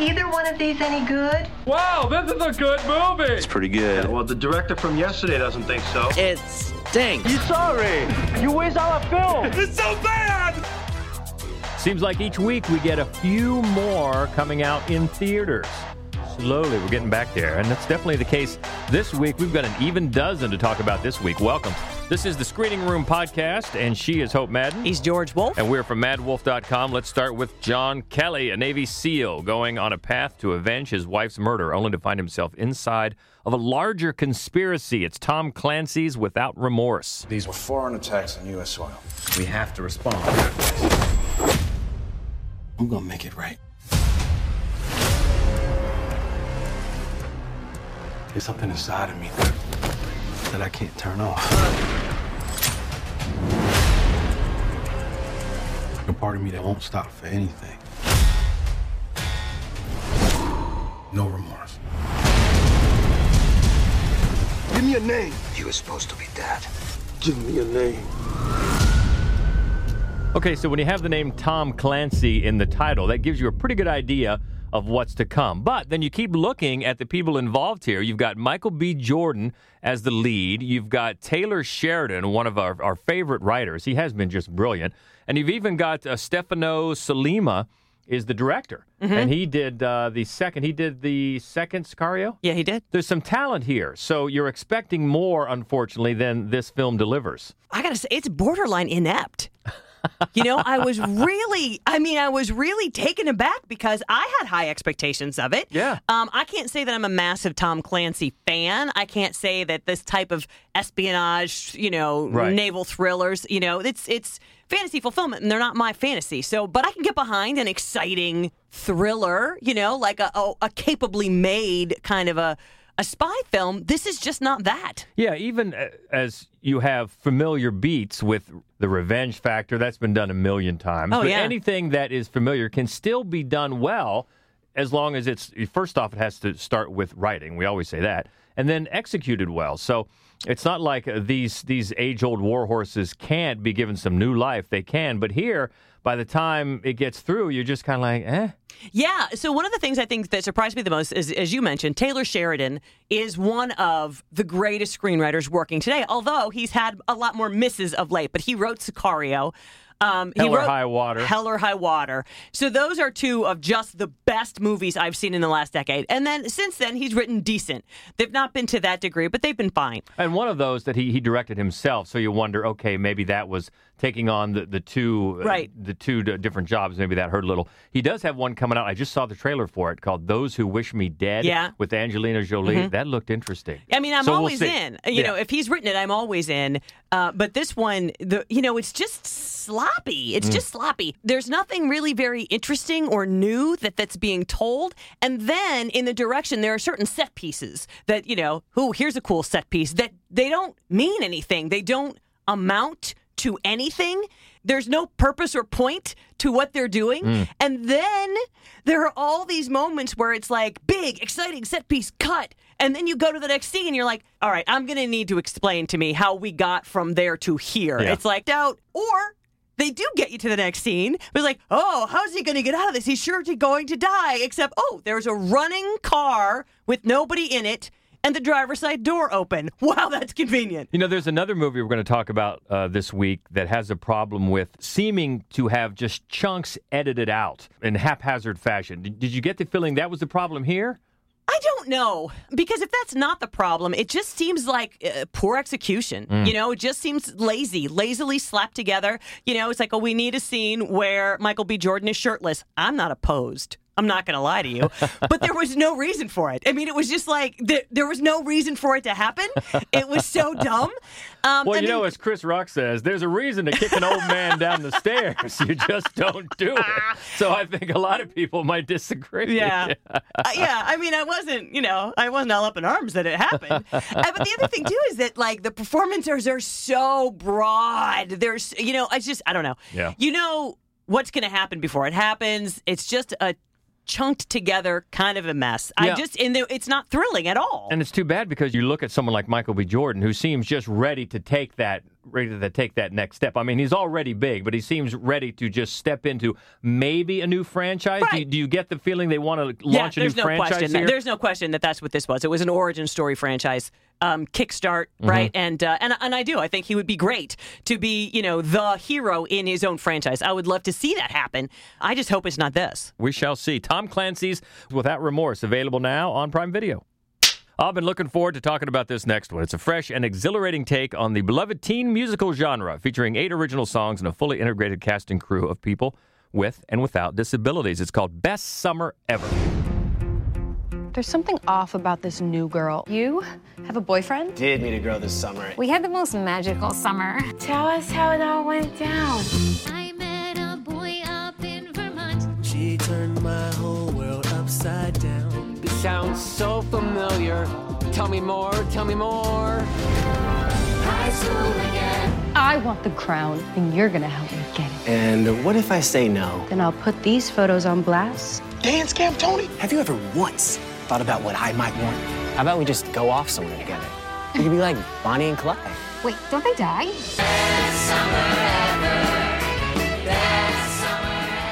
either one of these any good? Wow, this is a good movie. It's pretty good. Well, the director from yesterday doesn't think so. It stinks. You sorry? You waste all our film. It's so bad. Seems like each week we get a few more coming out in theaters. Slowly, we're getting back there, and that's definitely the case this week. We've got an even dozen to talk about this week. Welcome. This is the Screening Room Podcast, and she is Hope Madden. He's George Wolf. And we're from madwolf.com. Let's start with John Kelly, a Navy SEAL, going on a path to avenge his wife's murder, only to find himself inside of a larger conspiracy. It's Tom Clancy's Without Remorse. These were foreign attacks on U.S. soil. We have to respond. I'm gonna make it right. There's something inside of me that I can't turn off. A part of me that won't stop for anything. No remorse. Give me a name. You were supposed to be dead. Give me a name. Okay, so when you have the name Tom Clancy in the title, that gives you a pretty good idea of what's to come. But then you keep looking at the people involved here. You've got Michael B. Jordan as the lead. You've got Taylor Sheridan, one of our, our favorite writers. He has been just brilliant. And you've even got uh, Stefano Sollima is the director. And he did uh, the second, he did the second Sicario. Yeah, he did. There's some talent here. So you're expecting more, unfortunately, than this film delivers. I gotta say, it's borderline inept. you know, I was really, I mean, I was really taken aback because I had high expectations of it. Yeah. Um, I can't say that I'm a massive Tom Clancy fan. I can't say that this type of espionage, you know, Right. naval thrillers, you know, it's it's fantasy fulfillment, and they're not my fantasy. So, but I can get behind an exciting thriller, you know, like a a, a capably made kind of a a spy film. This is just not that. Yeah, even uh, as you have familiar beats with the revenge factor, that's been done a million times. Oh, but yeah. anything that is familiar can still be done well as long as it's first off it has to start with writing. We always say that. And then executed well. So it's not like uh, these these age-old war horses can't be given some new life. They can, but here by the time it gets through, you're just kind of like, eh. Yeah. So one of the things I think that surprised me the most is, as you mentioned, Taylor Sheridan is one of the greatest screenwriters working today. Although he's had a lot more misses of late, but he wrote Sicario. Um, he Hell or wrote High Water. Hell or High Water. So those are two of just the best movies I've seen in the last decade. And then since then, he's written decent. They've not been to that degree, but they've been fine. And one of those that he, he directed himself, so you wonder, okay, maybe that was taking on the the two uh, Right. the two d- different jobs. Maybe that hurt a little. He does have one coming out. I just saw the trailer for it called "Those Who Wish Me Dead." Yeah. Mm-hmm. with Angelina Jolie. That looked interesting. I mean, I'm So we'll always in. You Yeah. know, if he's written it, I'm always in. Uh, but this one, the you know, it's just sloppy. Mm. It's just sloppy. There's nothing really very interesting or new that that's being told. And then in the direction, there are certain set pieces that you know, oh, here's a cool set piece that they don't mean anything. They don't amount to anything. There's no purpose or point to what they're doing. Mm. And then there are all these moments where it's like big, exciting set piece cut. And then you go to the next scene and you're like, all right, I'm going to need to explain to me how we got from there to here. Yeah. It's like doubt. Or they do get you to the next scene, but it's like, oh, how's he going to get out of this? He's sure to going to die. Except, oh, there's a running car with nobody in it and the driver's side door open. Wow, that's convenient. You know, there's another movie we're going to talk about uh, this week that has a problem with seeming to have just chunks edited out in haphazard fashion. Did, did you get the feeling that was the problem here? I don't know because if that's not the problem, it just seems like uh, poor execution. You know, it just seems lazy, lazily slapped together. You know, it's like, oh, we need a scene where Michael B. Jordan is shirtless. I'm not opposed. I'm not going to lie to you, but there was no reason for it. I mean, it was just like th- there was no reason for it to happen. It was so dumb. Um, Well, and you know, as Chris Rock says, there's a reason to kick an old man down the stairs. You just don't do it. So I think a lot of people might disagree. Yeah. Uh, yeah. I mean, I wasn't, you know, I wasn't all up in arms that it happened. uh, but the other thing, too, is that, like, the performances are so broad. There's, you know, I just, I don't know. Yeah. You know what's going to happen before it happens. It's just a chunked together kind of a mess. I just, and it's not thrilling at all. And it's too bad because you look at someone like Michael B. Jordan, who seems just ready to take that ready to take that next step. I mean, he's already big, but he seems ready to just step into maybe a new franchise. Do, you, do you get the feeling they want to yeah, launch a new no franchise question. here? There's no question that that's what this was. It was an origin story franchise, um, kickstart, right? And uh, and and I do. I think he would be great to be, you know, the hero in his own franchise. I would love to see that happen. I just hope it's not this. We shall see. Tom Clancy's Without Remorse, available now on Prime Video. I've been looking forward to talking about this next one. It's a fresh and exhilarating take on the beloved teen musical genre, featuring eight original songs and a fully integrated cast and crew of people with and without disabilities. It's called Best Summer Ever. There's something off about this new girl. You have a boyfriend? Did meet a girl this summer. We had the most magical summer. Tell us how it all went down. I met a boy up in Vermont. She turned my whole sounds so familiar. Tell me more, tell me more. High school again. I want the crown, and you're gonna help me get it. And what if I say no? Then I'll put these photos on blast. Dance Camp Tony? Have you ever once thought about what I might want? How about we just go off somewhere together? We could be like Bonnie and Clyde. Wait, don't they die?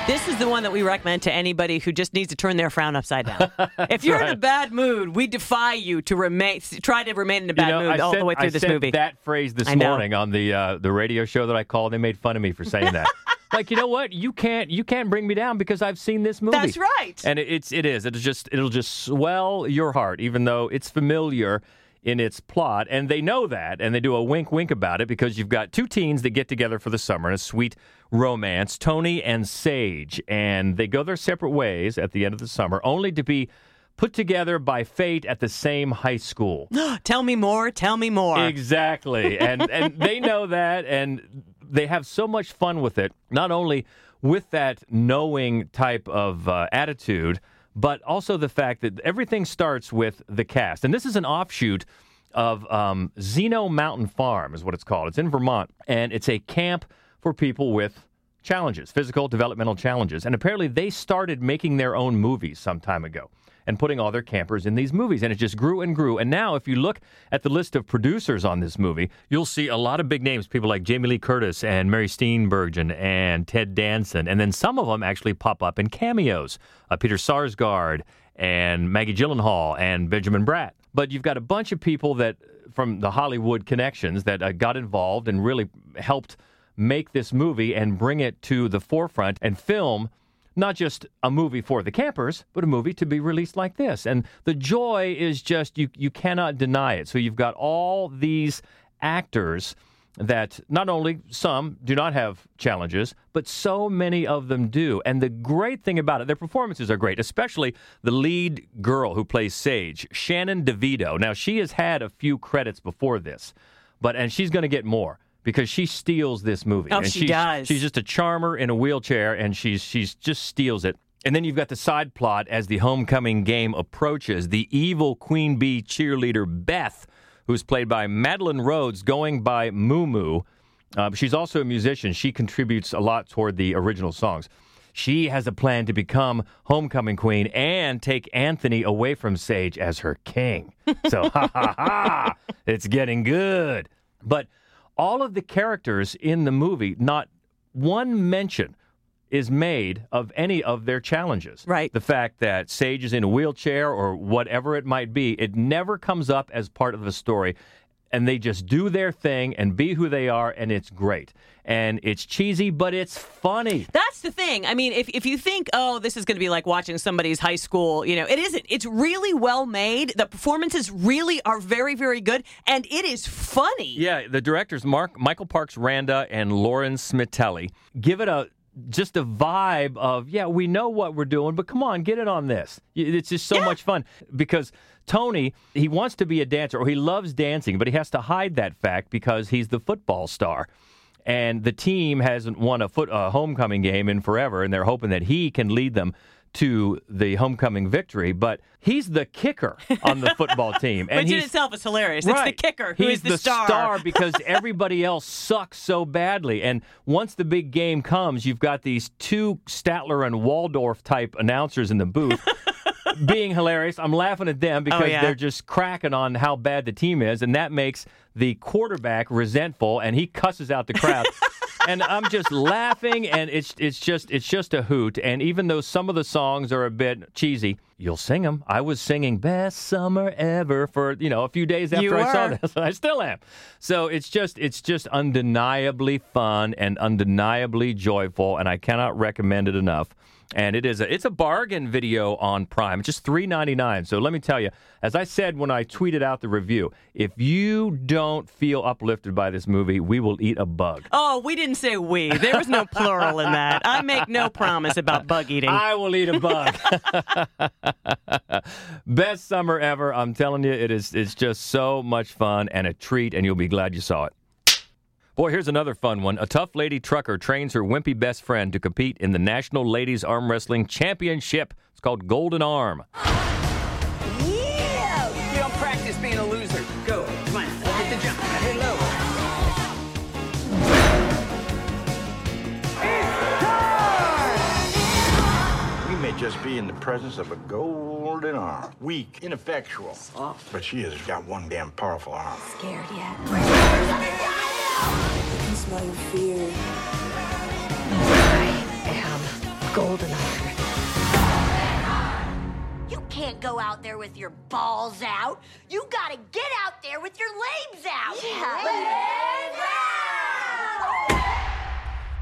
This is the one that we recommend to anybody who just needs to turn their frown upside down. if you're in a bad mood, we defy you to remain try to remain in a bad you know, mood I all said, the way through I this said movie. that phrase this morning on the uh, the radio show that I called. They made fun of me for saying that. like, you know what? You can't you can't bring me down because I've seen this movie. That's right. And it, it's it is. It'll just it'll just swell your heart, even though it's familiar in its plot, and they know that, and they do a wink wink about it because you've got two teens that get together for the summer in a sweet romance, Tony and Sage, and they go their separate ways at the end of the summer, only to be put together by fate at the same high school. tell me more, tell me more. Exactly. And and they know that and they have so much fun with it. Not only with that knowing type of uh, attitude, but also the fact that everything starts with the cast. And this is an offshoot of um, Zeno Mountain Farm, is what it's called. It's in Vermont, and it's a camp for people with challenges, physical developmental challenges. And apparently, they started making their own movies some time ago and putting all their campers in these movies. And it just grew and grew. And now, if you look at the list of producers on this movie, you'll see a lot of big names, people like Jamie Lee Curtis and Mary Steenburgen and Ted Danson. And then some of them actually pop up in cameos uh, Peter Sarsgaard and Maggie Gyllenhaal and Benjamin Bratt. But you've got a bunch of people that from the Hollywood connections that uh, got involved and really helped make this movie and bring it to the forefront and film not just a movie for the campers, but a movie to be released like this. And the joy is just you you cannot deny it. So you've got all these actors that not only some do not have challenges, but so many of them do. And the great thing about it, their performances are great, especially the lead girl who plays Sage, Shannon DeVito. Now, she has had a few credits before this, but and she's going to get more because she steals this movie. Oh, and she she's, does. She's just a charmer in a wheelchair, and she's she's just steals it. And then you've got the side plot as the homecoming game approaches. The evil Queen Bee cheerleader Beth, who's played by Madeline Rhodes, going by Moo Moo. Uh, she's also a musician. She contributes a lot toward the original songs. She has a plan to become homecoming queen and take Anthony away from Sage as her king. So, ha ha ha, it's getting good. But all of the characters in the movie, not one mention is made of any of their challenges. Right. The fact that Sage is in a wheelchair or whatever it might be, it never comes up as part of the story. And they just do their thing and be who they are, and it's great. And it's cheesy, but it's funny. That's the thing. I mean, if, if you think, oh, this is going to be like watching somebody's high school, you know, it isn't. It's really well made. The performances really are very, very good, and it is funny. Yeah, the directors Mark Michael Parks Randa and Lauren Smitelli give it a just a vibe of yeah, we know what we're doing, but come on, get it on this. It's just so much fun because Tony he wants to be a dancer or he loves dancing, but he has to hide that fact because he's the football star. And the team hasn't won a foot a homecoming game in forever, and they're hoping that he can lead them to the homecoming victory. But he's the kicker on the football team, and Which in itself is hilarious. It's the kicker who He's is the, star. because everybody else sucks so badly. And once the big game comes, you've got these two Statler and Waldorf type announcers in the booth being hilarious. I'm laughing at them oh, because Oh, yeah. they're just cracking on how bad the team is, and that makes the quarterback resentful, and he cusses out the crowd. And I'm just laughing, and it's it's just it's just a hoot. And even though some of the songs are a bit cheesy, you'll sing them. I was singing "Best Summer Ever" for you know a few days after You I saw this, I still am. So it's just it's just undeniably fun and undeniably joyful, and I cannot recommend it enough. And it is a it's a bargain video on Prime. Just three ninety nine. So let me tell you, as I said when I tweeted out the review, if you don't feel uplifted by this movie, we will eat a bug. Oh, we didn't say we. There was no plural in that. I make no promise about bug eating. I will eat a bug. Best summer ever. I'm telling you, it is it's just so much fun and a treat, and you'll be glad you saw it. Boy, here's another fun one. A tough lady trucker trains her wimpy best friend to compete in the National Ladies Arm Wrestling Championship. It's called Golden Arm. Yeah! You don't practice being a loser. Go. Come on. Hit the jump. Hit low. We may just be in the presence of a golden arm. Weak, ineffectual. Soft. But she has got one damn powerful arm. Scared yet? I can smell your fear. I am golden You can't go out there with your balls out. You gotta get out there with your legs out. Yeah.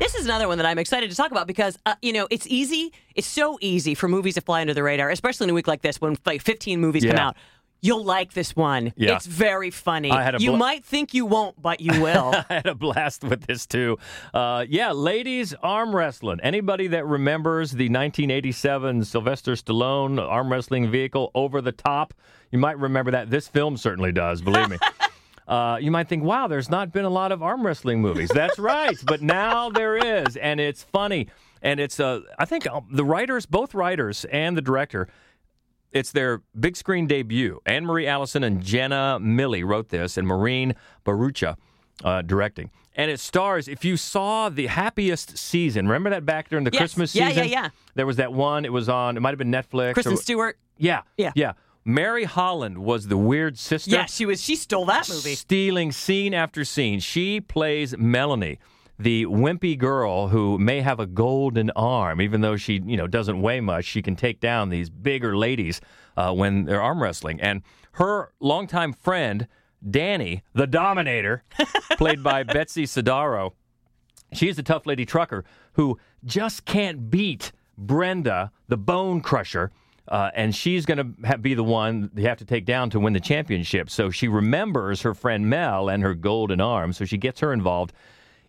This is another one that I'm excited to talk about because, uh, you know, it's easy. It's so easy for movies to fly under the radar, especially in a week like this when like 15 movies come out. You'll like this one. Yeah. It's very funny. I had a you might think you won't, but you will. I had a blast with this too. Uh, yeah, ladies arm wrestling. Anybody that remembers the 1987 Sylvester Stallone arm wrestling vehicle over the top, you might remember that. This film certainly does, believe me. Uh, you might think, wow, there's not been a lot of arm wrestling movies. That's right, but now there is, and it's funny. And it's, uh, I think uh, the writers, both writers and the director, it's their big screen debut. Anne Marie Allison and Jenna Milly wrote this, and Maureen Bharoocha uh, directing. And it stars, if you saw the happiest season, remember that back during the Yes. Christmas Yeah, season? yeah, yeah. There was that one, it was on, it might have been Netflix. Kristen or- Stewart. Yeah. Yeah. Yeah. Mary Holland was the weird sister Yeah, she was. She stole that movie. stealing scene after scene. She plays Melanie, the wimpy girl who may have a golden arm, even though she, you know, doesn't weigh much. She can take down these bigger ladies uh, when they're arm wrestling. And her longtime friend, Danny, the Dominator, played by Betsy Sodaro, she's a tough lady trucker who just can't beat Brenda, the bone crusher. Uh, and she's going to ha- be the one they have to take down to win the championship. So she remembers her friend Mel and her golden arm. So she gets her involved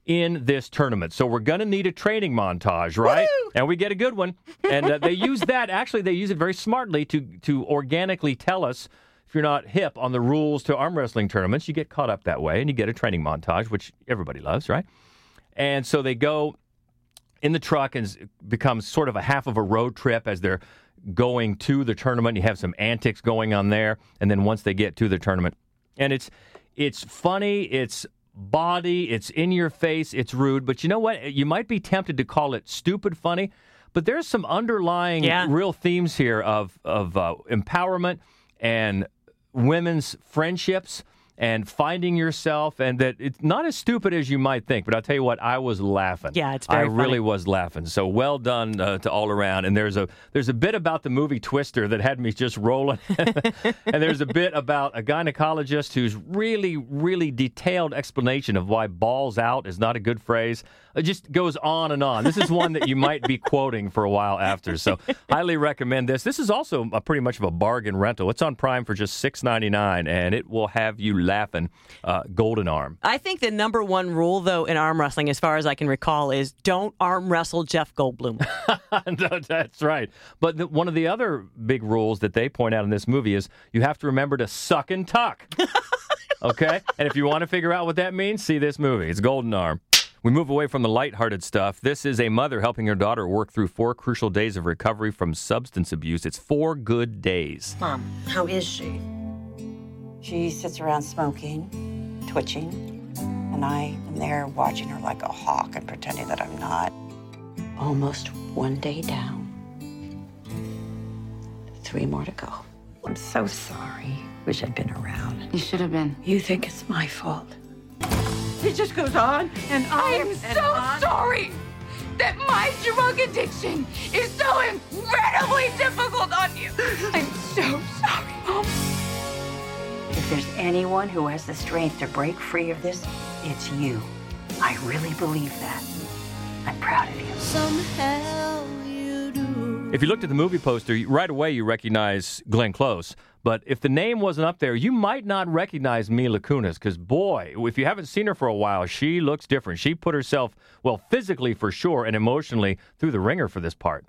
in this tournament. So we're going to need a training montage, right? And we get a good one. And uh, they use that. Actually, they use it very smartly to to organically tell us if you're not hip on the rules to arm wrestling tournaments. You get caught up that way, and you get a training montage, which everybody loves, right? And so they go in the truck and becomes sort of a half of a road trip as they're going to the tournament. You have some antics going on there, and then once they get to the tournament, and it's it's funny, it's body, it's in your face, it's rude. But you know what? You might be tempted to call it stupid funny, but there's some underlying Yeah. real themes here of of uh, empowerment and women's friendships and finding yourself and that it's not as stupid as you might think but i'll tell you what i was laughing. Yeah, it's very i very really was laughing. So well done uh, to all around. And there's a there's a bit about the movie twister that had me just rolling. And there's a bit about a gynecologist who's really really detailed explanation of why balls out is not a good phrase it just goes on and on this is one that you might be quoting for a while after so highly recommend this this is also a pretty much of a bargain rental it's on prime for just $6.99 and it will have you laughing uh, golden arm I think the number one rule, though, in arm wrestling, as far as I can recall, is don't arm wrestle Jeff Goldblum. no, that's right. But the, one of the other big rules that they point out in this movie is you have to remember to suck and tuck. okay? And if you want to figure out what that means, see this movie. It's Golden Arm. We move away from the lighthearted stuff. This is a mother helping her daughter work through four crucial days of recovery from substance abuse. It's four good days. Mom, how is she? She sits around smoking, twitching, and I am there watching her like a hawk and pretending that I'm not. Almost one day down. Three more to go. I'm so sorry. Wish I'd been around. You should have been. You think it's my fault? It just goes on and on. I am and so on. sorry that my drug addiction is so incredibly difficult on you. I'm so sorry, Mom. If there's anyone who has the strength to break free of this, it's you. I really believe that. I'm proud of you. Somehow you do. If you looked at the movie poster, right away you recognize Glenn Close. But if the name wasn't up there, you might not recognize Mila Kunis because, boy, if you haven't seen her for a while, she looks different. She put herself, well, physically for sure, and emotionally through the ringer for this part.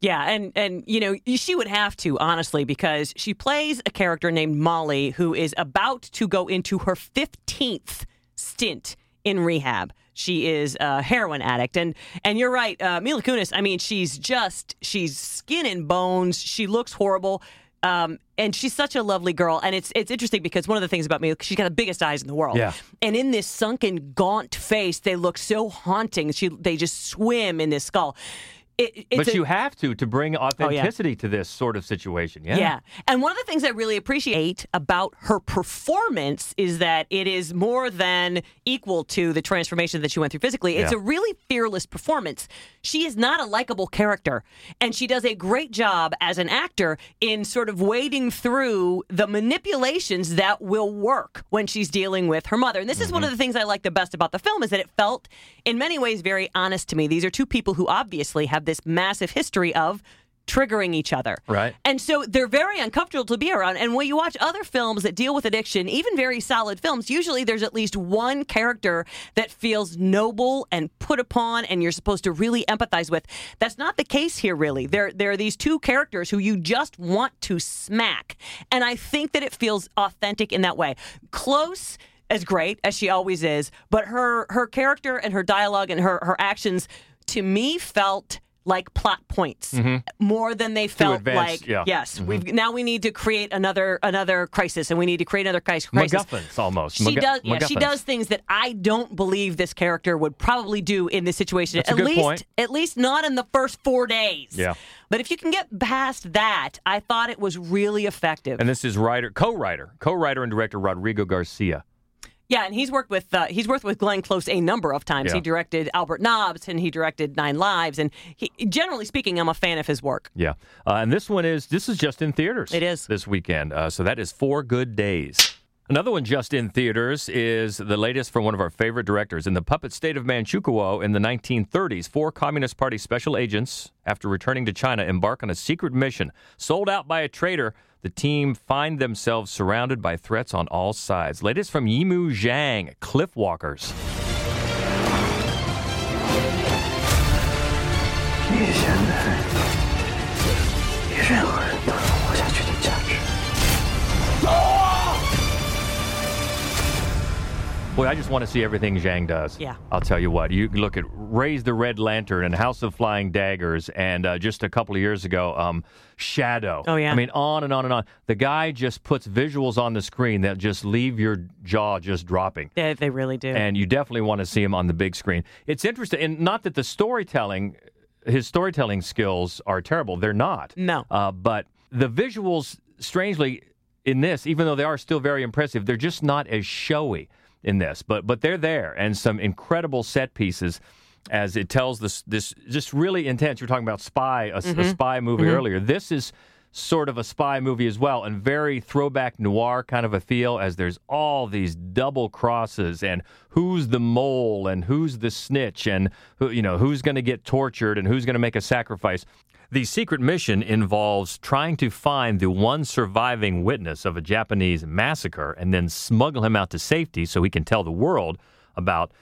Yeah, and and you know she would have to honestly because she plays a character named Molly who is about to go into her fifteenth stint in rehab. She is a heroin addict, and and you're right, uh, Mila Kunis. I mean, she's just she's skin and bones. She looks horrible. Um, and she's such a lovely girl, and it's it's interesting because one of the things about me, she's got the biggest eyes in the world. Yeah. And in this sunken, gaunt face, they look so haunting. She they just swim in this skull. It, it's but a- you have to to bring oh, authenticity to this sort of situation. Yeah. yeah. And one of the things I really appreciate about her performance is that it is more than equal to the transformation that she went through physically. It's Yeah. a really fearless performance. She is not a likable character, and she does a great job as an actor in sort of wading through the manipulations that will work when she's dealing with her mother. And this is one mm-hmm. of the things I like the best about the film is that it felt in many ways very honest to me. These are two people who obviously have this massive history of triggering each other. Right. And so they're very uncomfortable to be around. And when you watch other films that deal with addiction, even very solid films, usually there's at least one character that feels noble and put upon and you're supposed to really empathize with. That's not the case here, really. There, there are these two characters who you just want to smack. And I think that it feels authentic in that way. Close as great as she always is, but her her character and her dialogue and her her actions to me felt like plot points Mhm. more than they felt advanced, like yeah. yes Mhm. we've now we need to create another another crisis and we need to create another crisis. MacGuffins almost. She MacGu- does. Yeah, she does things that I don't believe this character would probably do in this situation. That's at least, point. at least not in the first four days. Yeah. But if you can get past that, I thought it was really effective. And this is writer, co-writer, co-writer and director Rodrigo Garcia. Yeah, and he's worked with uh, he's worked with Glenn Close a number of times. Yeah. He directed Albert Nobbs and he directed Nine Lives, and he, generally speaking, I'm a fan of his work. Yeah, uh, and this one is this is just in theaters. It is this weekend. Uh, so that is four good days. Another one just in theaters is the latest from one of our favorite directors. In the puppet state of Manchukuo in the 1930s, four Communist Party special agents, after returning to China, embark on a secret mission. Sold out by a traitor, the team find themselves surrounded by threats on all sides. Latest from Yimou Zhang, Cliff Walkers. Boy, I just want to see everything Zhang does. Yeah. I'll tell you what. You look at Raise the Red Lantern and House of Flying Daggers, and uh, just a couple of years ago, um, Shadow. Oh, yeah. I mean, on and on and on. The guy just puts visuals on the screen that just leave your jaw just dropping. They, they really do. And you definitely want to see him on the big screen. It's interesting, and not that the storytelling, his storytelling skills are terrible. They're not. No. Uh, but the visuals, strangely, in this, even though they are still very impressive, they're just not as showy in this. But but they're there, and some incredible set pieces. As it tells this this just really intense. You're talking about spy a, a Mhm. spy movie Mhm. earlier. This is sort of a spy movie as well, and very throwback noir kind of a feel. As there's all these double crosses, and who's the mole, and who's the snitch, and who you know who's going to get tortured, and who's going to make a sacrifice. The secret mission involves trying to find the one surviving witness of a Japanese massacre and then smuggle him out to safety so he can tell the world about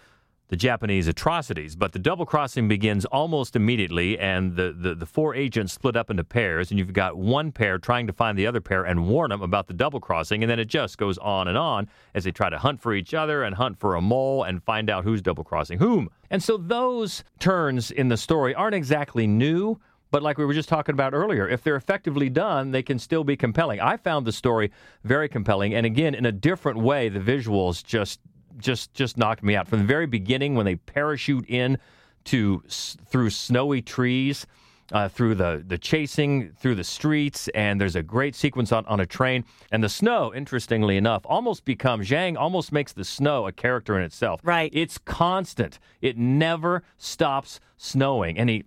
the Japanese atrocities. But the double crossing begins almost immediately, and the, the, the four agents split up into pairs, and you've got one pair trying to find the other pair and warn them about the double crossing, and then it just goes on and on as they try to hunt for each other and hunt for a mole and find out who's double crossing whom. And so those turns in the story aren't exactly new. But like we were just talking about earlier, if they're effectively done, they can still be compelling. I found the story very compelling, and again, in a different way, the visuals just just just knocked me out from the very beginning when they parachute in to through snowy trees uh, through the, the chasing through the streets, and there's a great sequence on, on a train. And the snow, interestingly enough, almost becomes Zhang almost makes the snow a character in itself. Right. It's constant. It never stops snowing. And he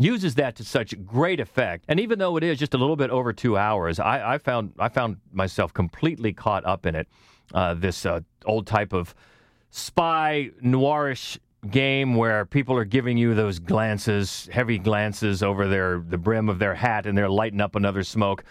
uses that to such great effect. And even though it is just a little bit over two hours, I, I found I found myself completely caught up in it. Uh, this uh, old type of spy noirish game where people are giving you those glances, heavy glances over their the brim of their hat, and they're lighting up another smoke.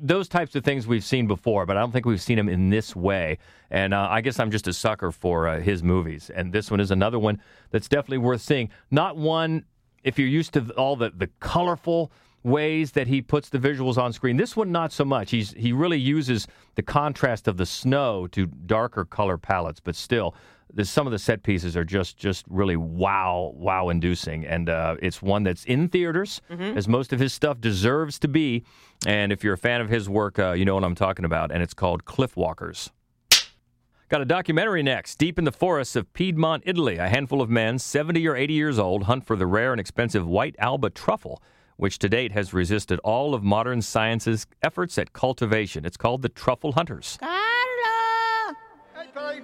Those types of things we've seen before, but I don't think we've seen him in this way. And uh, I guess I'm just a sucker for uh, his movies. And this one is another one that's definitely worth seeing. Not one if you're used to all the, the colorful ways that he puts the visuals on screen. This one, not so much. He's he really uses the contrast of the snow to darker color palettes, but still, the, some of the set pieces are just just really wow wow inducing, and uh, it's one that's in theaters Mhm. as most of his stuff deserves to be. And if you're a fan of his work, uh, you know what I'm talking about, and it's called Cliff Walkers. Got a documentary next. Deep in the forests of Piedmont, Italy, a handful of men, 70 or 80 years old, hunt for the rare and expensive white alba truffle, which to date has resisted all of modern science's efforts at cultivation. It's called the Truffle Hunters. Poi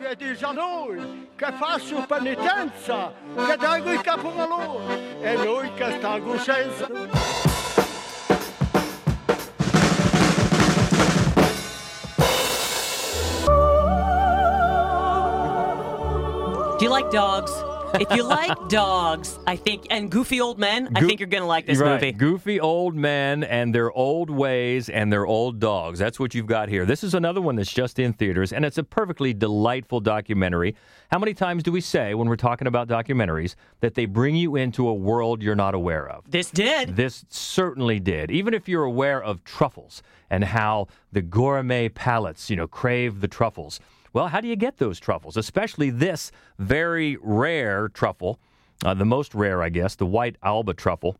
Do you like dogs? if you like dogs, I think, and goofy old men, I think you're going to like this right. movie. Goofy old men and their old ways and their old dogs. That's what you've got here. This is another one that's just in theaters, and it's a perfectly delightful documentary. How many times do we say when we're talking about documentaries that they bring you into a world you're not aware of? This did. This certainly did. Even if you're aware of truffles and how the gourmet palates, you know, crave the truffles. Well, how do you get those truffles? Especially this very rare truffle, uh, the most rare, I guess, the white alba truffle.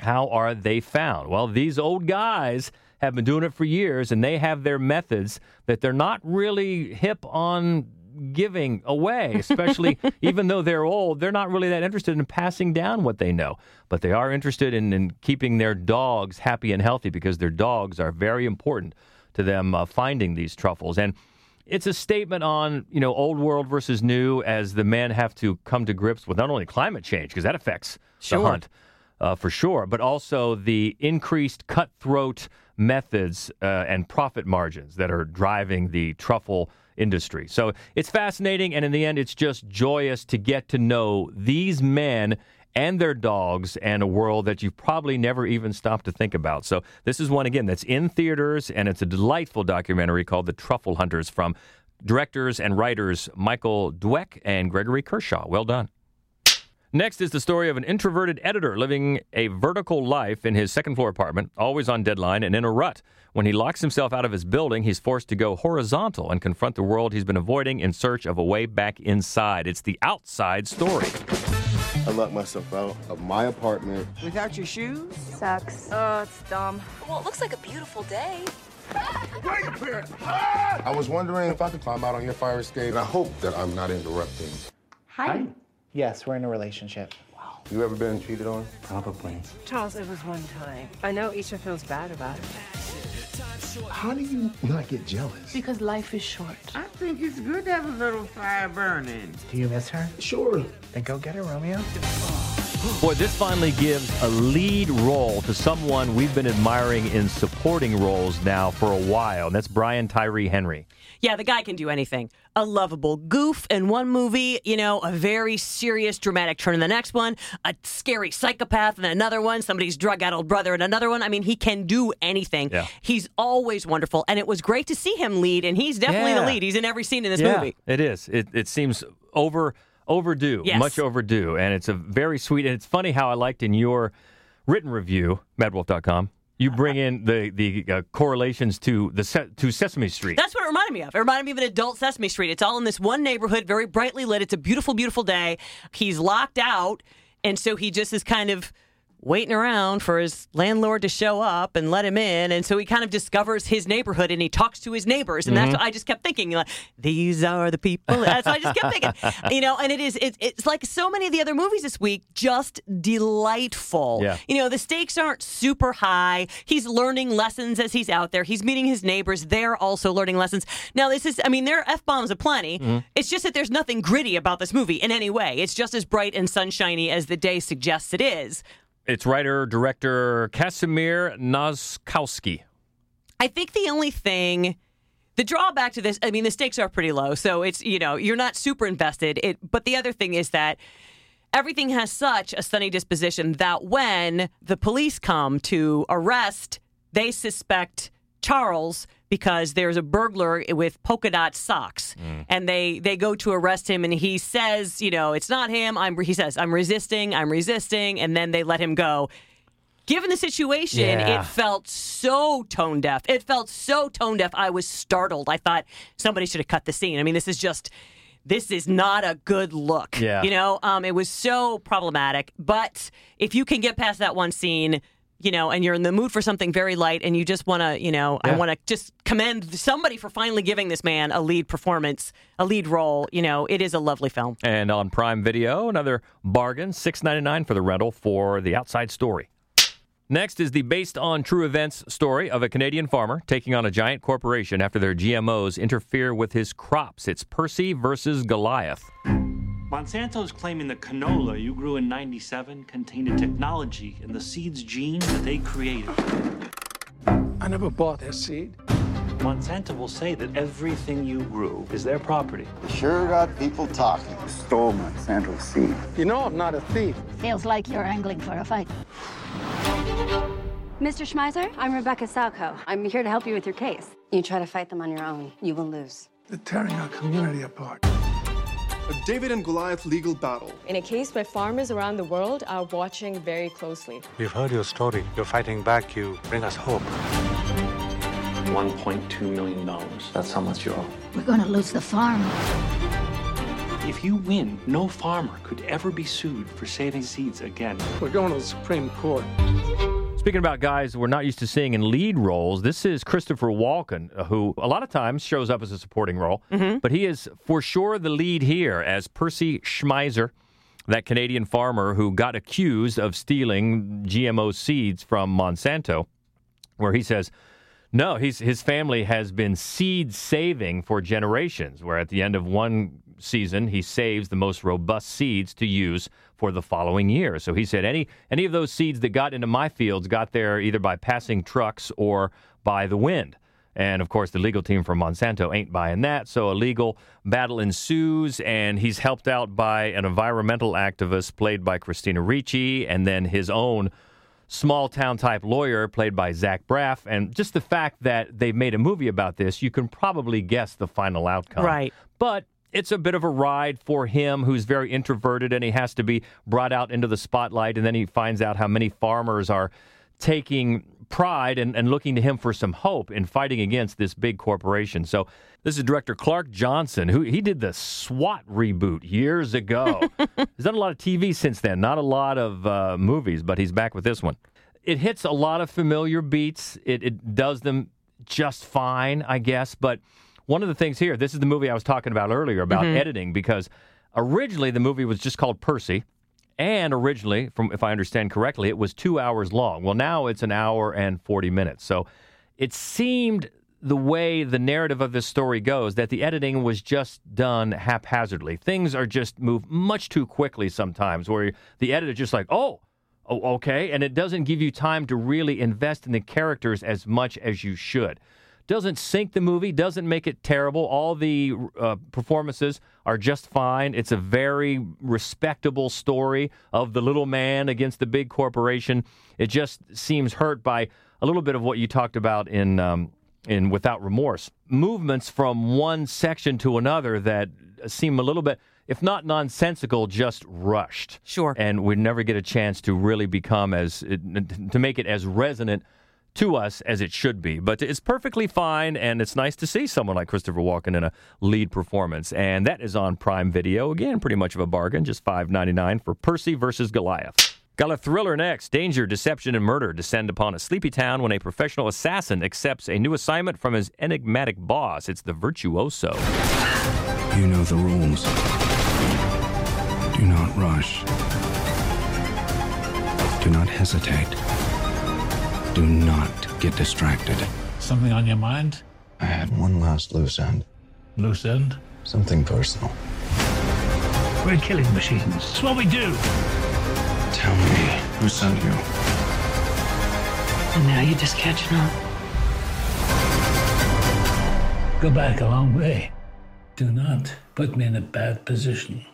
How are they found? Well, these old guys have been doing it for years, and they have their methods that they're not really hip on giving away, especially even though they're old, they're not really that interested in passing down what they know. But they are interested in, in keeping their dogs happy and healthy because their dogs are very important to them uh, finding these truffles. And it's a statement on you know old world versus new as the men have to come to grips with not only climate change because that affects Sure. the hunt uh, for sure, but also the increased cutthroat methods uh, and profit margins that are driving the truffle industry. So it's fascinating, and in the end, it's just joyous to get to know these men and their dogs and a world that you've probably never even stopped to think about. So this is one again that's in theaters, and it's a delightful documentary called The Truffle Hunters from directors and writers Michael Dweck and Gregory Kershaw. Well done. Next is the story of an introverted editor living a vertical life in his second floor apartment, always on deadline and in a rut. When he locks himself out of his building, he's forced to go horizontal and confront the world he's been avoiding in search of a way back inside. It's the outside story. I locked myself out of my apartment. Without your shoes? Sucks. Oh, it's dumb. Well, it looks like a beautiful day. Wait a minute! I was wondering if I could climb out on your fire escape. And I hope that I'm not interrupting. Hi. Yes, we're in a relationship. Wow. You ever been cheated on? Probably. Charles, it was one time. I know Isha feels bad about it. How do you not get jealous? Because life is short. I think it's good to have a little fire burning. Do you miss her? Sure. Then go get her, Romeo. Boy, this finally gives a lead role to someone we've been admiring in supporting roles now for a while, and that's Brian Tyree Henry. Yeah, the guy can do anything. A lovable goof in one movie, you know, a very serious, dramatic turn in the next one, a scary psychopath in another one, somebody's drug addled brother in another one. I mean, he can do anything. Yeah. He's always wonderful. And it was great to see him lead, and he's definitely Yeah. the lead. He's in every scene in this yeah, movie. It is. It, it seems over overdue, Yes. much overdue, and it's a very sweet. And it's funny how I liked in your written review, madwolf.com, you bring in the the uh, correlations to the Se- to Sesame Street. That's what it reminded me of. It reminded me of an adult Sesame Street. It's all in this one neighborhood, very brightly lit. It's a beautiful, beautiful day. He's locked out, and so he just is kind of waiting around for his landlord to show up and let him in. And so he kind of discovers his neighborhood and he talks to his neighbors. And Mm-hmm. that's what I just kept thinking, like, these are the people. That's what I just kept thinking. You know, and it is, it, it's like so many of the other movies this week, just delightful. Yeah. You know, the stakes aren't super high. He's learning lessons as he's out there. He's meeting his neighbors. They're also learning lessons. Now, this is, I mean, there are F bombs aplenty. Mhm. It's just that there's nothing gritty about this movie in any way. It's just as bright and sunshiny as the day suggests it is. It's writer director Casimir Nozkowski. I think the only thing, the drawback to this, I mean, the stakes are pretty low, so it's you know you're not super invested. It, but the other thing is that everything has such a sunny disposition that when the police come to arrest, they suspect Charles because there's a burglar with polka dot socks, and they they go to arrest him, and he says, you know, it's not him. I'm he says I'm resisting, I'm resisting, and then they let him go. Given the situation, Yeah. it felt so tone deaf. It felt so tone deaf. I was startled. I thought somebody should have cut the scene. I mean, this is just, this is not a good look. Yeah. You know, um, it was so problematic. But if you can get past that one scene, you know, and you're in the mood for something very light and you just want to, you know, I want to just commend somebody for finally giving this man a lead performance, a lead role. You know, it is a lovely film. And on Prime Video, another bargain, six ninety nine for the rental for The Outside Story. Next is the based on true events story of a Canadian farmer taking on a giant corporation after their GMOs interfere with his crops. It's Percy versus Goliath. Monsanto is claiming the canola you grew in 97 contained a technology in the seed's gene that they created. I never bought that seed. Monsanto will say that everything you grew is their property. Sure got people talking. You stole Monsanto's seed. You know I'm not a thief. Feels like you're angling for a fight. Mr. Schmeiser, I'm Rebecca Salcau. I'm here to help you with your case. You try to fight them on your own, you will lose. They're tearing our community apart. A David and Goliath legal battle. In a case where farmers around the world are watching very closely. We've heard your story. You're fighting back. You bring us hope. $1.2 million. That's how much you owe. We're gonna lose the farm. If you win, no farmer could ever be sued for saving seeds again. We're going to the Supreme Court. Speaking about guys we're not used to seeing in lead roles, this is Christopher Walken, uh, who a lot of times shows up as a supporting role, but he is for sure the lead here as Percy Schmeiser, that Canadian farmer who got accused of stealing GMO seeds from Monsanto, where he says, no, he's, his family has been seed saving for generations, where at the end of one season, he saves the most robust seeds to use for the following year. So he said any any of those seeds that got into my fields got there either by passing trucks or by the wind. And of course, the legal team from Monsanto ain't buying that. So a legal battle ensues, and he's helped out by an environmental activist played by Christina Ricci, and then his own small town type lawyer played by Zach Braff. And just the fact that they've made a movie about this, you can probably guess the final outcome. Right. But it's a bit of a ride for him who's very introverted and he has to be brought out into the spotlight. And then he finds out how many farmers are taking pride and, and looking to him for some hope in fighting against this big corporation. So this is director Clark Johnson, who he did the SWAT reboot years ago. he's done a lot of TV since then, not a lot of uh, movies, but he's back with this one. It hits a lot of familiar beats. It, it does them just fine, I guess. But one of the things here, this is the movie I was talking about earlier about Mhm. editing, because originally the movie was just called Percy. And originally, from if I understand correctly, it was two hours long. Well, now it's an hour and 40 minutes. So it seemed the way the narrative of this story goes that the editing was just done haphazardly. Things are just moved much too quickly sometimes, where the editor's just like, oh, oh, okay. And it doesn't give you time to really invest in the characters as much as you should doesn't sink the movie, doesn't make it terrible. All the uh, performances are just fine. It's a very respectable story of the little man against the big corporation. It just seems hurt by a little bit of what you talked about in um, in Without Remorse. Movements from one section to another that seem a little bit if not nonsensical, just rushed. Sure. And we never get a chance to really become as, to make it as resonant to us as it should be. But it's perfectly fine, and it's nice to see someone like Christopher Walken in a lead performance. And that is on Prime Video. Again, pretty much of a bargain, just five ninety nine for Percy versus Goliath. Got a thriller next. Danger, deception, and murder descend upon a sleepy town when a professional assassin accepts a new assignment from his enigmatic boss. It's the virtuoso. You know the rules. Do not rush. Do not hesitate. Do not get distracted. Something on your mind? I had one last loose end. Loose end? Something personal. We're killing machines. It's what we do. Tell me who sent you. And now you're just catching up. Go back a long way. Do not put me in a bad position.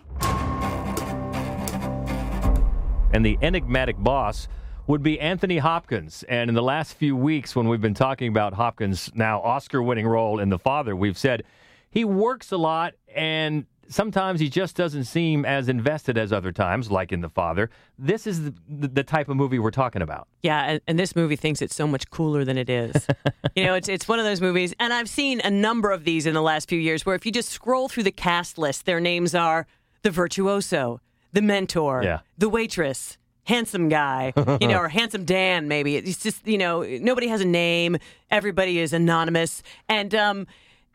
And the enigmatic boss would be Anthony Hopkins. And in the last few weeks, when we've been talking about Hopkins' now Oscar winning role in The Father, we've said he works a lot and sometimes he just doesn't seem as invested as other times, like in The Father. This is the, the type of movie we're talking about. Yeah, and, and this movie thinks it's so much cooler than it is. you know, it's it's one of those movies, and I've seen a number of these in the last few years where if you just scroll through the cast list, their names are the virtuoso, the mentor, Yeah. the waitress, handsome guy, you know, or handsome Dan, maybe. It's just, you know, nobody has a name. Everybody is anonymous. And, um,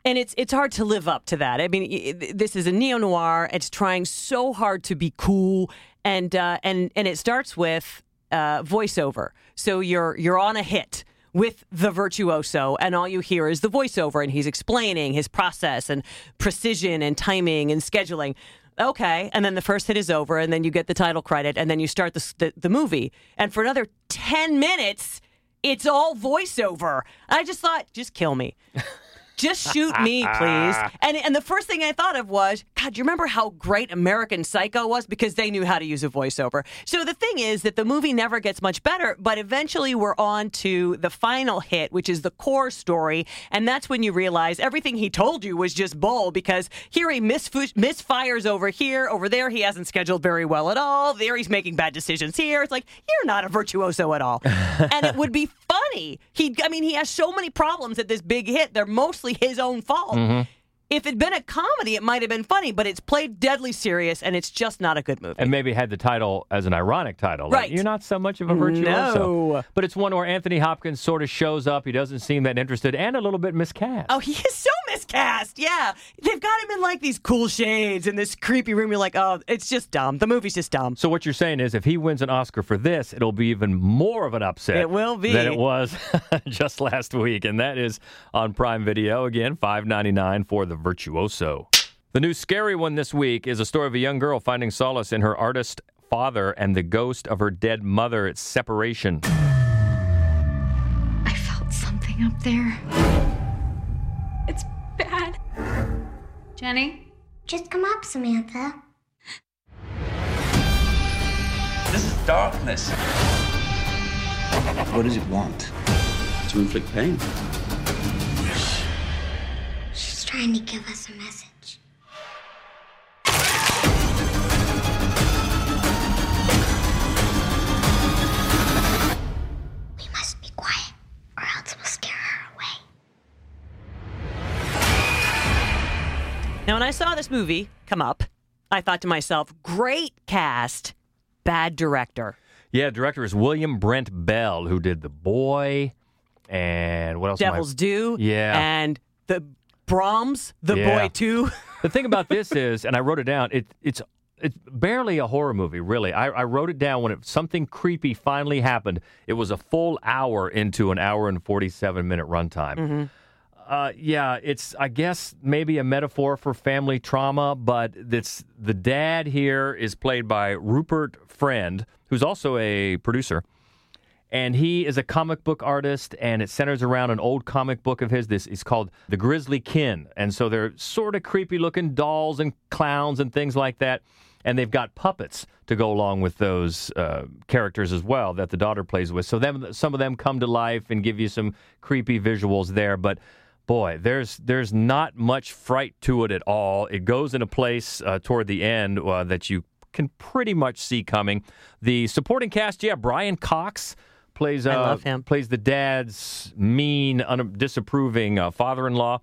and it's it's hard to live up to that. I mean, this is a neo noir. It's trying so hard to be cool, and uh, and and it starts with uh, voiceover. So you're you're on a hit with the virtuoso, and all you hear is the voiceover, and he's explaining his process and precision and timing and scheduling. Okay, and then the first hit is over, and then you get the title credit, and then you start the the, the movie, and for another ten minutes, it's all voiceover. I just thought, just kill me. Just shoot me, please. And and the first thing I thought of was, God, you remember how great American Psycho was because they knew how to use a voiceover. So the thing is that the movie never gets much better, but eventually we're on to the final hit, which is the core story, and that's when you realize everything he told you was just bull because here he misf- misfires over here, over there he hasn't scheduled very well at all. There he's making bad decisions here. It's like you're not a virtuoso at all, and it would be funny. He, I mean, he has so many problems at this big hit. They're mostly his own fault. Mhm. If it'd been a comedy, it might have been funny, but it's played deadly serious, and it's just not a good movie. And maybe had the title as an ironic title. like, Right. You're not so much of a virtuoso. No. But it's one where Anthony Hopkins sort of shows up. He doesn't seem that interested and a little bit miscast. Oh, he is so miscast. Yeah. They've got him in like these cool shades in this creepy room. You're like, oh, it's just dumb. The movie's just dumb. So what you're saying is if he wins an Oscar for this, it'll be even more of an upset. It will be. Than it was just last week. And that is on Prime Video. Again, five ninety nine for The Virtuoso. The new scary one this week is a story of a young girl finding solace in her artist father and the ghost of her dead mother. It's separation. I felt something up there. It's bad. Jenny? Just come up, Samantha. This is darkness. What does it want? To inflict pain. She's trying to give us a message. We must be quiet, or else we'll scare her away. Now, when I saw this movie come up, I thought to myself, great cast, bad director. Yeah, director is William Brent Bell, who did The Boy and what else? am I- Devil's Due. Yeah. And the Brahms, the Yeah. boy too. The thing about this is, and I wrote it down. It, it's it's barely a horror movie, really. I, I wrote it down when it, something creepy finally happened. It was a full hour into an hour and forty seven minute runtime. Mm-hmm. Uh, yeah, it's I guess maybe a metaphor for family trauma, but it's the dad here is played by Rupert Friend, who's also a producer. And he is a comic book artist, and it centers around an old comic book of his. This is called The Grizzly Kin. And so they're sort of creepy looking dolls and clowns and things like that. And they've got puppets to go along with those uh, characters as well that the daughter plays with. So them, some of them come to life and give you some creepy visuals there. But boy, there's there's not much fright to it at all. It goes in a place uh, toward the end uh, that you can pretty much see coming. The supporting cast, yeah, Brian Cox plays uh, I love him. plays the dad's mean, un- disapproving uh, father-in-law.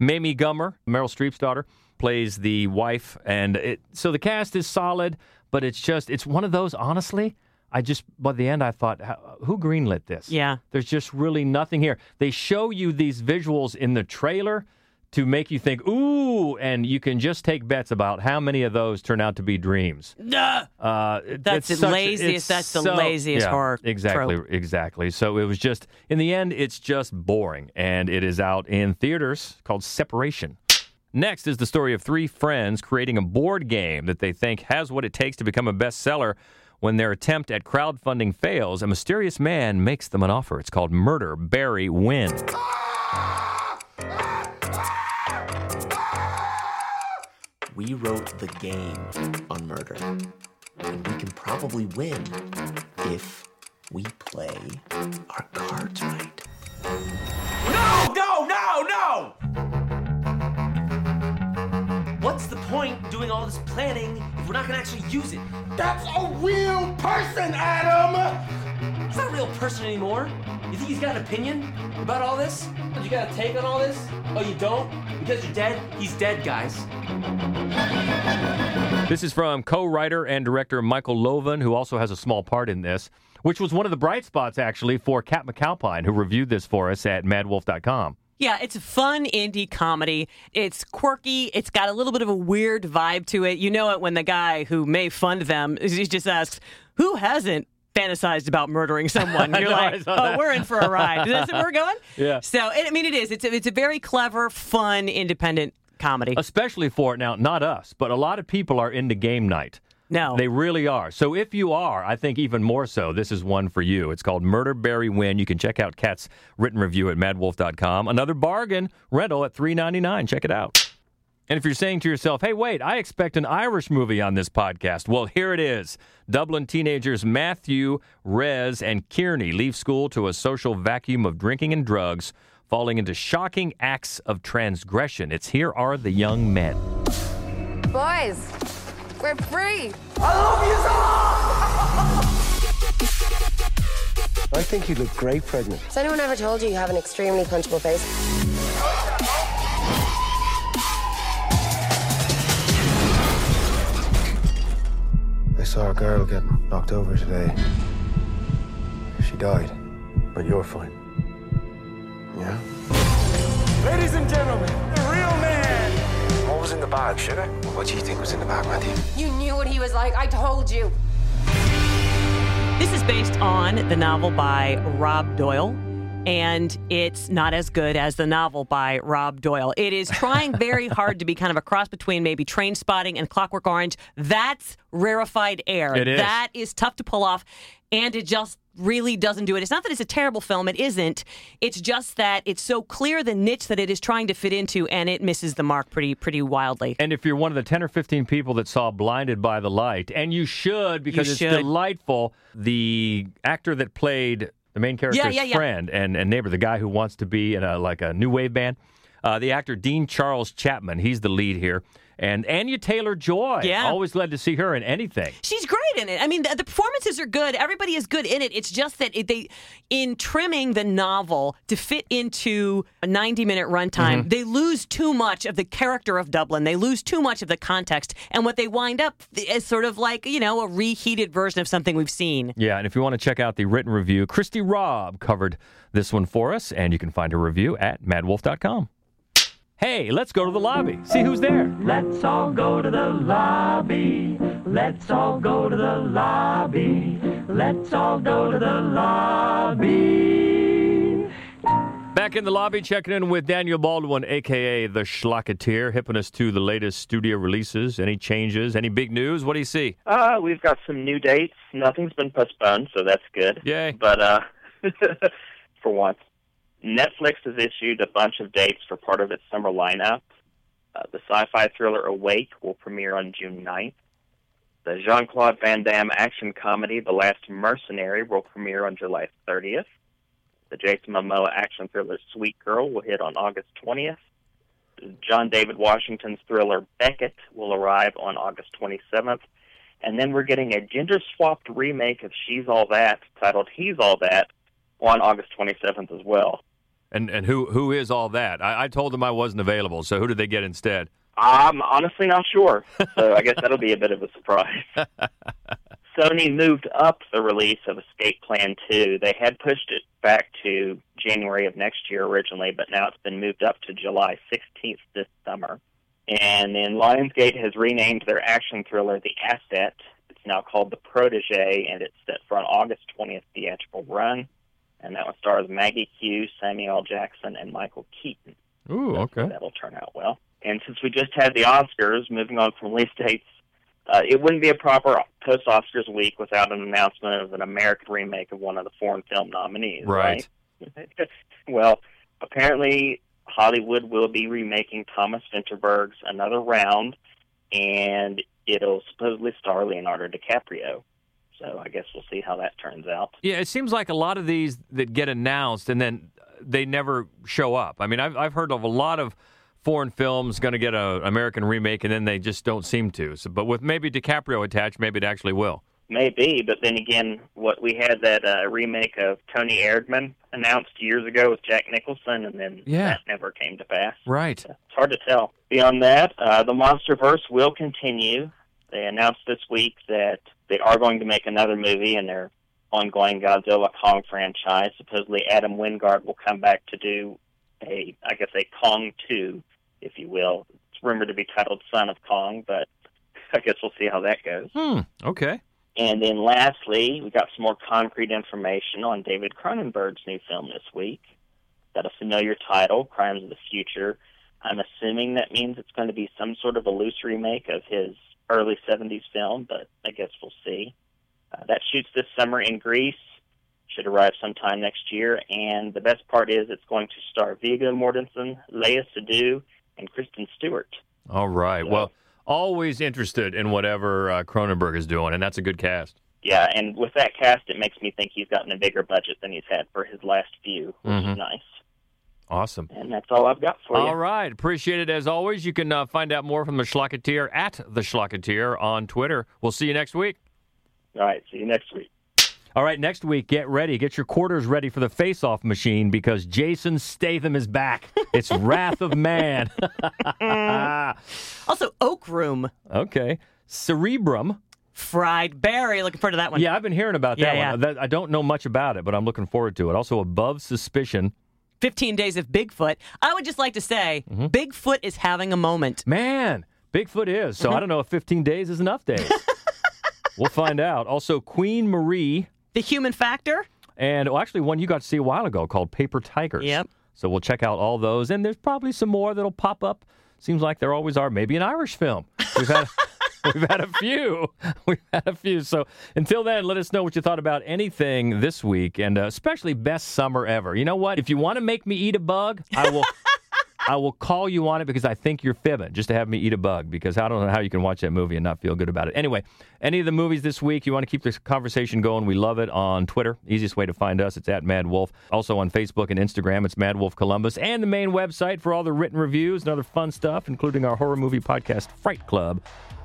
Mamie Gummer, Meryl Streep's daughter, plays the wife, and it, so the cast is solid, but it's just it's one of those. Honestly, I just by the end I thought, who greenlit this? Yeah. There's just really nothing here. They show you these visuals in the trailer to make you think, ooh, and you can just take bets about how many of those turn out to be dreams. Nah. Uh, it- That's it's the such- laziest- it's that's the so- laziest yeah, horror Exactly, trope. exactly. So it was just in the end, it's just boring, and it is out in theaters called Separation. Next is the story of three friends creating a board game that they think has what it takes to become a bestseller. When their attempt at crowdfunding fails, a mysterious man makes them an offer. It's called Murder, Bury, Win. We wrote the game on murder, and we can probably win if we play our cards right. No, no, no, no! What's the point doing all this planning if we're not gonna actually use it? That's a real person, Adam! He's not a real person anymore. You think he's got an opinion about all this? You got a take on all this? Oh, you don't? Because you're dead? He's dead, guys. This is from co writer and director Michael Lovan, who also has a small part in this, which was one of the bright spots, actually, for Cat McAlpine, who reviewed this for us at maddwolf.com. Yeah, it's a fun indie comedy. It's quirky. It's got a little bit of a weird vibe to it. You know it when the guy who may fund them he just asks, "Who hasn't fantasized about murdering someone?" You're I like, "Oh, that." we're in for a ride." That's where we're going. Yeah. So, I mean, it is. It's a, it's a very clever, fun, independent comedy. Especially for it now, not us, but a lot of people are into game night. No. They really are. So if you are, I think even more so, this is one for you. It's called Murder Bury Win. You can check out Cat's written review at maddwolf.com. Another bargain rental at $3.99. Check it out. And if you're saying to yourself, hey, wait, I expect an Irish movie on this podcast, well, here it is. Dublin teenagers Matthew, Rez, and Kearney leave school to a social vacuum of drinking and drugs, falling into shocking acts of transgression. It's Here Are the Young Men. Boys, we're free. I love you so much. I think you look great pregnant. Has anyone ever told you you have an extremely punchable face? I saw a girl get knocked over today. She died, but you're fine. Yeah? Ladies and gentlemen, the real man! What was in the bag, sugar? What do you think was in the bag, Matthew? You knew what he was like. I told you. This is based on the novel by Rob Doyle, and it's not as good as the novel by Rob Doyle. It is trying very hard to be kind of a cross between maybe Trainspotting and Clockwork Orange. That's rarefied air. It is. That is tough to pull off, and it just really doesn't do it. It's not that it's a terrible film, it isn't. It's just that it's so clear the niche that it is trying to fit into, and it misses the mark pretty pretty wildly. And if you're one of the 10 or 15 people that saw Blinded by the Light, and you should because You it's should. delightful, the actor that played the main character's yeah, yeah. friend and, and neighbor, the guy who wants to be in a like a new wave band, uh, the actor Dean Charles Chapman, he's the lead here. And Anya Taylor Joy, Yeah. always glad to see her in anything. She's great in it. I mean, the, the performances are good. Everybody is good in it. It's just that it, they, in trimming the novel to fit into a 90 minute runtime, Mhm. they lose too much of the character of Dublin. They lose too much of the context. And what they wind up is sort of like, you know, a reheated version of something we've seen. Yeah, and if you want to check out the written review, Christy Robb covered this one for us, and you can find her review at maddwolf.com. Hey, let's go to the lobby. See who's there. Let's all go to the lobby. Let's all go to the lobby. Let's all go to the lobby. Back in the lobby, checking in with Daniel Baldwin, aka the Schlocketeer, hipping us to the latest studio releases. Any changes? Any big news? What do you see? Uh, we've got some new dates. Nothing's been postponed, so that's good. Yay. But uh, for once, Netflix has issued a bunch of dates for part of its summer lineup. Uh, the sci-fi thriller Awake will premiere on June 9th. The Jean-Claude Van Damme action comedy The Last Mercenary will premiere on July 30th. The Jason Momoa action thriller Sweet Girl will hit on August 20th. John David Washington's thriller Beckett will arrive on August 27th. And then we're getting a gender swapped remake of She's All That titled He's All That on August 27th as well. And and who who is all that? I, I told them I wasn't available, so who did they get instead? I'm honestly not sure. So I guess that'll be a bit of a surprise. Sony moved up the release of Escape Plan 2. They had pushed it back to January of next year originally, but now it's been moved up to July 16th this summer. And then Lionsgate has renamed their action thriller The Asset. It's now called The Protege, and it's set for an August 20th theatrical run. And that one stars Maggie Q, Samuel L. Jackson, and Michael Keaton. Ooh, okay. That'll turn out well. And since we just had the Oscars, moving on from release dates, uh, it wouldn't be a proper post Oscars week without an announcement of an American remake of one of the foreign film nominees. Right. right? well, apparently Hollywood will be remaking Thomas Vinterberg's Another Round, and it'll supposedly star Leonardo DiCaprio. So I guess we'll see how that turns out. Yeah, it seems like a lot of these that get announced and then they never show up. I mean, I've I've heard of a lot of foreign films going to get an American remake and then they just don't seem to. So, but with maybe DiCaprio attached, maybe it actually will. Maybe, but then again, what we had that uh, remake of Toni Erdmann announced years ago with Jack Nicholson, and then Yeah. that never came to pass. Right. It's hard to tell. Beyond that, uh, the MonsterVerse will continue. They announced this week that they are going to make another movie in their ongoing Godzilla Kong franchise. Supposedly, Adam Wingard will come back to do a, I guess, a Kong 2, if you will. It's rumored to be titled Son of Kong, but I guess we'll see how that goes. Hmm. Okay. And then lastly, we got some more concrete information on David Cronenberg's new film this week. Got a familiar title, Crimes of the Future. I'm assuming that means it's going to be some sort of a loose remake of his early 70s film, but I guess we'll see. Uh, that shoots this summer in Greece. Should arrive sometime next year. And the best part is it's going to star Viggo Mortensen, Léa Seydoux, and Kristen Stewart. All right. Well, always interested in whatever uh, Cronenberg is doing, and that's a good cast. Yeah, and with that cast, it makes me think he's gotten a bigger budget than he's had for his last few, which Mhm. is nice. Awesome. And that's all I've got for you. All right. Appreciate it as always. You can uh, find out more from the Schlocketeer at the Schlocketeer on Twitter. We'll see you next week. All right. See you next week. All right, next week, get ready. Get your quarters ready for the face off machine because Jason Statham is back. It's Wrath of Man. Also, Oak Room, okay. Cerebrum. Fried Barry. Looking forward to that one. Yeah, I've been hearing about that yeah. one. That, I don't know much about it, but I'm looking forward to it. Also, Above Suspicion. 15 Days of Bigfoot. I would just like to say, Mm-hmm. Bigfoot is having a moment. Man, Bigfoot is. So I don't know if 15 days is enough days. we'll find out. Also, Queen Marie. The Human Factor. And well, actually, one you got to see a while ago called Paper Tigers. Yep. So we'll check out all those, and there's probably some more that'll pop up. Seems like there always are. Maybe an Irish film. We've had we've had a few. We've had a few. So until then, let us know what you thought about anything this week, and uh, especially best summer ever. You know what? If you want to make me eat a bug, I will. I will call you on it because I think you're fibbing just to have me eat a bug because I don't know how you can watch that movie and not feel good about it. Anyway, any of the movies this week, you want to keep this conversation going, we love it on Twitter. Easiest way to find us, it's at Mad Wolf. Also on Facebook and Instagram, it's Mad Wolf Columbus. And the main website for all the written reviews and other fun stuff, including our horror movie podcast, Fright Club.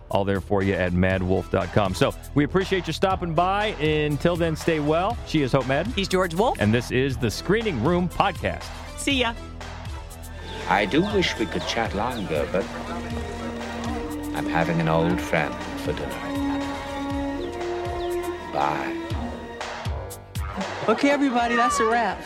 All there for you at maddwolf.com. So we appreciate you stopping by. Until then, stay well. She is Hope Madden. He's George Wolf. And this is the Screening Room Podcast. See ya. I do wish we could chat longer, but I'm having an old friend for dinner. Bye. Okay, everybody, that's a wrap.